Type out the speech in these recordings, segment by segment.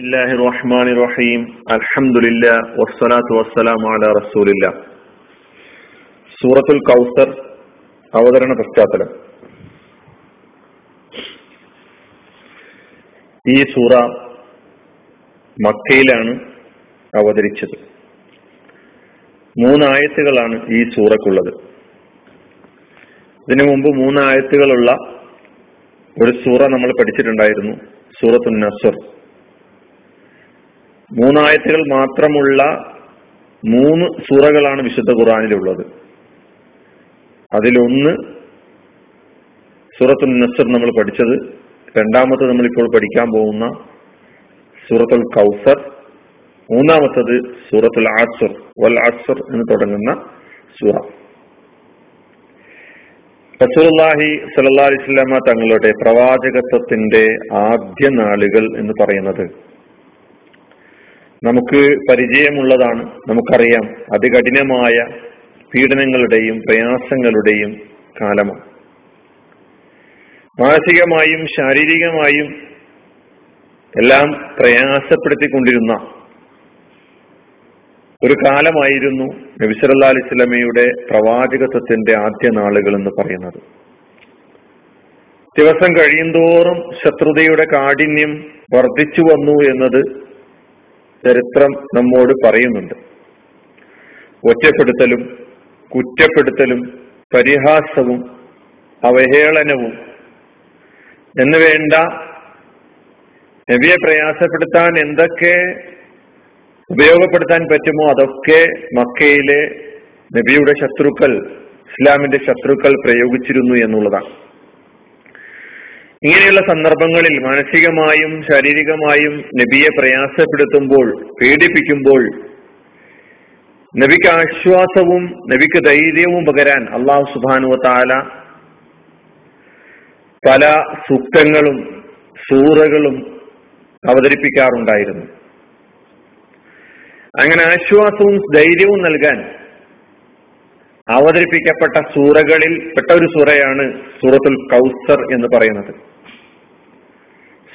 ബിസ്മില്ലാഹി റഹ്മാനി റഹീം അൽഹംദുലില്ല വസ്സലാത്തു വസ്സലാമു അലാ റസൂലില്ല. സൂറത്തുൽ കൗസർ അവതരണ പശ്ചാത്തലം. ഈ സൂറ മക്കയിലാണ് അവതരിച്ചത്. മൂന്നായത്തുകളാണ് ഈ സൂറക്കുള്ളത്. ഇതിനു മുമ്പ് മൂന്നായത്തുകളുള്ള ഒരു സൂറ നമ്മൾ പഠിച്ചിട്ടുണ്ടായിരുന്നു. സൂറത്തുൻ നസർ മൂന്നായത്തുകൾ മാത്രമുള്ള മൂന്ന് സൂറകളാണ് വിശുദ്ധ ഖുറാനിലുള്ളത് അതിലൊന്ന് സൂറത്തുൽ നസർ നമ്മൾ പഠിച്ചത്. രണ്ടാമത്തെ നമ്മളിപ്പോൾ പഠിക്കാൻ പോകുന്ന സൂറത്തുൽ കൗസർ. മൂന്നാമത്തത് സൂറത്തുൽ ആസർ വൽ ആസർ എന്ന് തുടങ്ങുന്ന സൂറ. റസൂലുള്ളാഹി സല്ലല്ലാഹി അലൈഹി വസല്ലമ തങ്ങളുടെ പ്രവാചകത്വത്തിന്റെ ആദ്യ നാളുകൾ എന്ന് പറയുന്നത് നമുക്ക് പരിചയമുള്ളതാണ് നമുക്കറിയാം. അതികഠിനമായ പീഡനങ്ങളുടെയും പ്രയാസങ്ങളുടെയും കാലമാണ്. മാനസികമായും ശാരീരികമായും എല്ലാം പ്രയാസപ്പെടുത്തിക്കൊണ്ടിരുന്ന ഒരു കാലമായിരുന്നു നബിസല്ലാ അലിസ്ലമയുടെ പ്രവാചകത്വത്തിന്റെ ആദ്യ നാളുകൾ എന്ന് പറയുന്നത്. ദിവസം കഴിയുന്തോറും ശത്രുതയുടെ കാഠിന്യം വർദ്ധിച്ചു വന്നു എന്നത് ചരിത്രം നമ്മോട് പറയുന്നുണ്ട്. ഒറ്റപ്പെടുത്തലും കുറ്റപ്പെടുത്തലും പരിഹാസവും അവഹേളനവും എന്ന് വേണ്ട. നബിയെ പ്രയാസപ്പെടുത്താൻ എന്തൊക്കെ ഉപയോഗപ്പെടുത്താൻ പറ്റുമോ അതൊക്കെ മക്കയിലെ നബിയുടെ ശത്രുക്കൾ ഇസ്ലാമിന്റെ ശത്രുക്കൾ പ്രയോഗിച്ചിരുന്നു എന്നുള്ളതാണ്. ഇങ്ങനെയുള്ള സന്ദർഭങ്ങളിൽ മാനസികമായും ശാരീരികമായും നബിയെ പ്രയാസപ്പെടുത്തുമ്പോൾ പീഡിപ്പിക്കുമ്പോൾ നബിക്ക് ആശ്വാസവും നബിക്ക് ധൈര്യവും പകരാൻ അള്ളാഹു സുബാനുവ താല പല സൂക്തങ്ങളും സൂറകളും അവതരിപ്പിക്കാറുണ്ടായിരുന്നു. അങ്ങനെ ആശ്വാസവും ധൈര്യവും നൽകാൻ അവതരിപ്പിക്കപ്പെട്ട സൂറകളിൽ പെട്ട ഒരു സൂറയാണ് സൂറത്തുൽ കൗസർ എന്ന് പറയുന്നത്.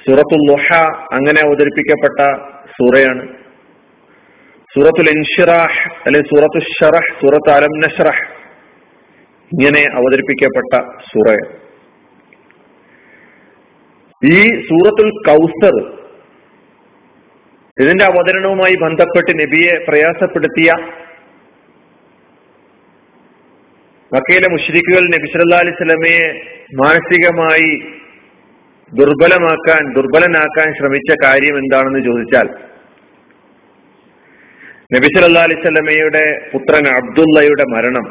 സൂറത്തുൽ ലുഹ അങ്ങനെ അവതരിപ്പിക്കപ്പെട്ട സൂറയാണ്. സൂറത്തുൽ ഇൻഷിറാഹ് അല്ലെങ്കിൽ സൂറത്തു ഷറഹ് സൂറത്ത് അലം നഷ്റഹ് ഇങ്ങനെ അവതരിപ്പിക്കപ്പെട്ട സൂറയാണ്. ഈ സൂറത്തുൽ കൗസർ ഇതിന്റെ അവതരണവുമായി ബന്ധപ്പെട്ട് നബിയെ പ്രയാസപ്പെടുത്തിയ മക്കയിലെ മുഷ്രിഖുകൾ നബി സല്ലാ അലൈഹി സ്വലമയെ മാനസികമായി ദുർബലമാക്കാൻ ദുർബലനാക്കാൻ ശ്രമിച്ച കാര്യം എന്താണെന്ന് ചോദിച്ചാൽ നബി അലൈഹി സ്വലമയുടെ പുത്രൻ അബ്ദുള്ളയുടെ മരണം.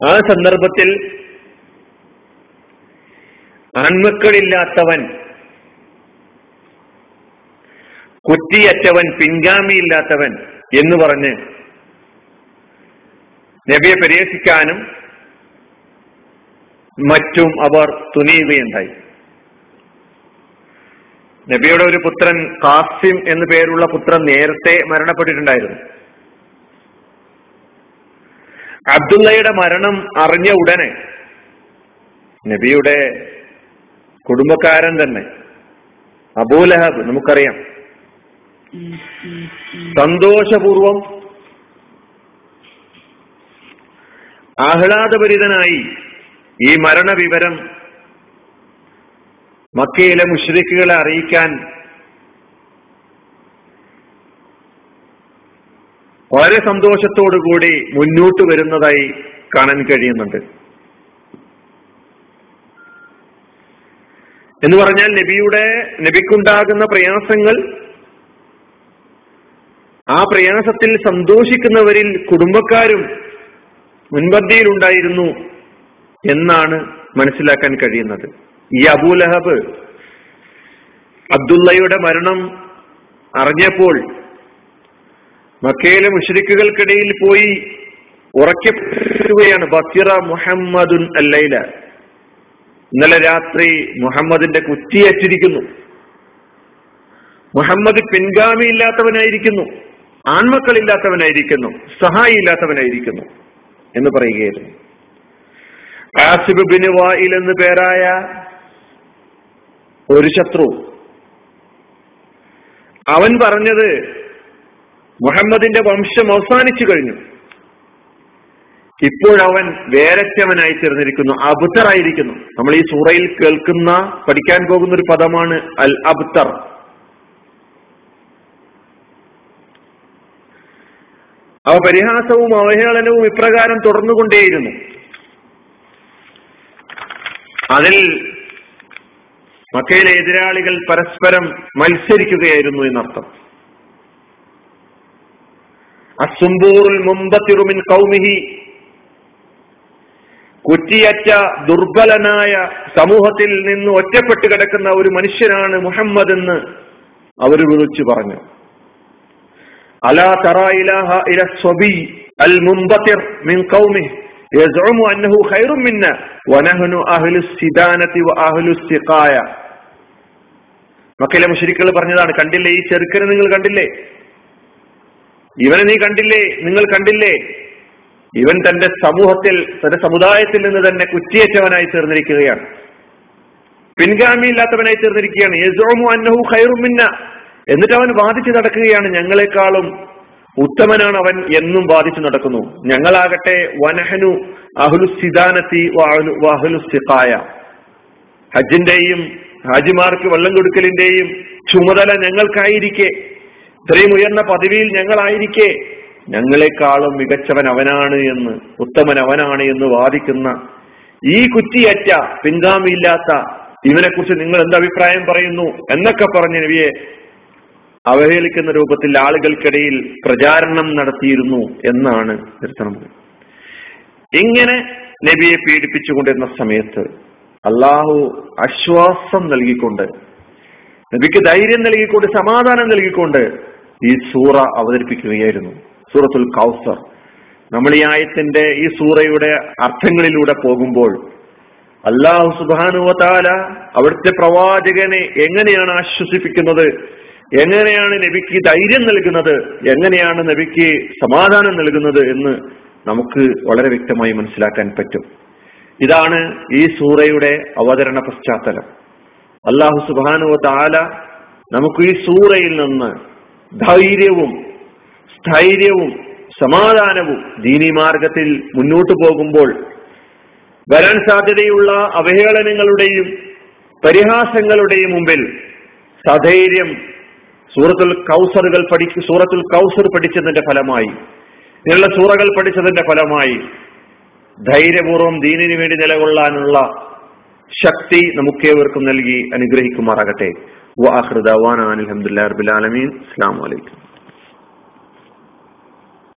ആ സന്ദർഭത്തിൽ ആൺമക്കളില്ലാത്തവൻ കുറ്റിയറ്റവൻ പിൻഗാമിയില്ലാത്തവൻ എന്ന് പറഞ്ഞ് നബിയെ പരിഹസിക്കാനും മറ്റും അവർ തുനിയുകയുണ്ടായി. നബിയുടെ ഒരു പുത്രൻ കാസിം എന്നു പേരുള്ള പുത്രൻ നേരത്തെ മരണപ്പെട്ടിട്ടുണ്ടായിരുന്നു. അബ്ദുള്ളയുടെ മരണം അറിഞ്ഞ ഉടനെ നബിയുടെ കുടുംബക്കാരൻ തന്നെ അബൂലഹബ് നമുക്കറിയാം. സന്തോഷപൂർവം ആഹ്ലാദഭരിതനായി ഈ മരണവിവരം മക്കയിലെ മുഷ്രിഖുകളെ അറിയിക്കാൻ വളരെ സന്തോഷത്തോടുകൂടി മുന്നോട്ട് വരുന്നതായി കാണാൻ കഴിയുന്നുണ്ട്. എന്ന് പറഞ്ഞാൽ നബിയുടെ നബിക്കുണ്ടാകുന്ന പ്രയാസങ്ങൾ ആ പ്രയാസത്തിൽ സന്തോഷിക്കുന്നവരിൽ കുടുംബക്കാരും മുൻപന്തിയിലുണ്ടായിരുന്നു. എന്നാണ് മനസ്സിലാക്കാൻ കഴിയുന്നത്. ഈ അബൂലഹബ് അബ്ദുള്ളയുടെ മരണം അറിഞ്ഞപ്പോൾ മക്കയിലെ മുഷരിക്കുകൾക്കിടയിൽ പോയി ഉറക്കപ്പെടുകയാണ്. ബസിറ മുഹമ്മദുൻ അല്ലൈല. ഇന്നലെ രാത്രി മുഹമ്മദിന്റെ കുറ്റിയേറ്റിരിക്കുന്നു മുഹമ്മദ് പിൻഗാമിയില്ലാത്തവനായിരിക്കുന്നു. ആൺമക്കളില്ലാത്തവനായിരിക്കുന്നു. സഹായി ഇല്ലാത്തവനായിരിക്കുന്നു എന്ന് പറയുകയായിരുന്നു. ആസിബ് ബിൻ വായിൽ എന്ന് പേരായ ഒരു ശത്രു. അവൻ പറഞ്ഞത് മുഹമ്മദിന്റെ വംശം അവസാനിച്ചു കഴിഞ്ഞു. ഇപ്പോഴവൻ വേരറ്റവനായി തീർന്നിരിക്കുന്നു അബുത്തറായിരിക്കുന്നു. നമ്മൾ ഈ സൂറയിൽ കേൾക്കുന്ന പഠിക്കാൻ പോകുന്ന ഒരു പദമാണ് അൽ അബ്തർ. അവ പരിഹാസവും അവഹേളനവും ഇപ്രകാരം തുടർന്നുകൊണ്ടേയിരുന്നു. അതിൽ മക്കയിലെ എതിരാളികൾ പരസ്പരം മത്സരിക്കുകയായിരുന്നു എന്നർത്ഥം. അസുംബൂറുൽ മുമ്പത്തിറുമിൻ കൗമിഹി കുറ്റിയറ്റ ദുർബലനായ സമൂഹത്തിൽ നിന്ന് ഒറ്റപ്പെട്ട് കിടക്കുന്ന ഒരു മനുഷ്യനാണ് മുഹമ്മദ് എന്ന് അവർ വിളിച്ചു പറഞ്ഞു. അലാ തറ ഇലാഹ ഇല സ്വബി അൽ മുമ്പത്തിർ മിൻ മക്കയിലെ മുഷരിക്കൾ പറഞ്ഞതാണ് കണ്ടില്ലേ? ഈ ചെറുക്കനെ നിങ്ങൾ കണ്ടില്ലേ? ഇവനെ നീ കണ്ടില്ലേ? നിങ്ങൾ കണ്ടില്ലേ? ഇവൻ തന്റെ സമൂഹത്തിൽ തന്റെ സമുദായത്തിൽ നിന്ന് തന്നെ കുറ്റിയേറ്റവനായി തീർന്നിരിക്കുകയാണ്. പിൻഗാമിയില്ലാത്തവനായി തീർന്നിരിക്കുകയാണ്. എന്നിട്ട് അവൻ വാദിച്ചു നടക്കുകയാണ് ഞങ്ങളെക്കാളും ഉത്തമനാണ് അവൻ എന്നും വാദിച്ചു നടക്കുന്നു. ഞങ്ങളാകട്ടെ വനഹനു അഹുലു സിദാനത്തി വാഹുലു സിഖായ ഹജ്ജിന്റെയും ഹാജിമാർക്ക് വെള്ളം കൊടുക്കലിന്റെയും ചുമതല ഞങ്ങൾക്കായിരിക്കെ. ഇത്രയും ഉയർന്ന പദവിയിൽ ഞങ്ങളായിരിക്കെ. ഞങ്ങളെക്കാളും മികച്ചവൻ അവനാണ് എന്ന് ഉത്തമൻ അവനാണ് എന്ന് വാദിക്കുന്ന ഈ കുറ്റിയറ്റ പിൻഗാമിയില്ലാത്ത ഇവനെക്കുറിച്ച് നിങ്ങൾ എന്ത് അഭിപ്രായം പറയുന്നു എന്നൊക്കെ പറഞ്ഞ നബിയെ അവഹേളിക്കുന്ന രൂപത്തിൽ ആളുകൾക്കിടയിൽ പ്രചാരണം നടത്തിയിരുന്നു എന്നാണ് നിർത്തണം ഇങ്ങനെ നബിയെ പീഡിപ്പിച്ചുകൊണ്ടിരുന്ന സമയത്ത് അള്ളാഹു ആശ്വാസം നൽകിക്കൊണ്ട് നബിക്ക് ധൈര്യം നൽകിക്കൊണ്ട് സമാധാനം നൽകിക്കൊണ്ട് ഈ സൂറ അവതരിപ്പിക്കുകയായിരുന്നു. സൂറത്തുൽ കൗസർ. നമ്മൾ ഈ ആയത്തിന്റെ ഈ സൂറയുടെ അർത്ഥങ്ങളിലൂടെ പോകുമ്പോൾ അള്ളാഹു സുബാനുവതാല അവിടുത്തെ പ്രവാചകനെ എങ്ങനെയാണ് ആശ്വസിപ്പിക്കുന്നത് എങ്ങനെയാണ് നബിക്ക് ധൈര്യം നൽകുന്നത്? എങ്ങനെയാണ് നബിക്ക് സമാധാനം നൽകുന്നത് എന്ന് നമുക്ക് വളരെ വ്യക്തമായി മനസ്സിലാക്കാൻ പറ്റും. ഇതാണ് ഈ സൂറയുടെ അവതരണ പശ്ചാത്തലം. അള്ളാഹു സുബാനുവ താല നമുക്ക് ഈ സൂറയിൽ നിന്ന് ധൈര്യവും സ്ഥൈര്യവും സമാധാനവും ദീനി മാർഗത്തിൽ മുന്നോട്ടു പോകുമ്പോൾ വരാൻ സാധ്യതയുള്ള അവഹേളനങ്ങളുടെയും പരിഹാസങ്ങളുടെയും മുമ്പിൽ സധൈര്യം സൂറത്തുൽ കൗസറുകൾ പഠിച്ച് സൂറത്തുൽ കൗസർ പഠിച്ചതിന്റെ ഫലമായി. ഇങ്ങനെയുള്ള സൂറകൾ പഠിച്ചതിന്റെ ഫലമായി ധൈര്യപൂർവം ദീനിനു വേണ്ടി നിലകൊള്ളാനുള്ള ശക്തി നമുക്കേവർക്കും നൽകി അനുഗ്രഹിക്കുമാറാകട്ടെ. അലഹമുല്ലാ അറബുലാലമീൻ അസ്സാം വലൈക്കും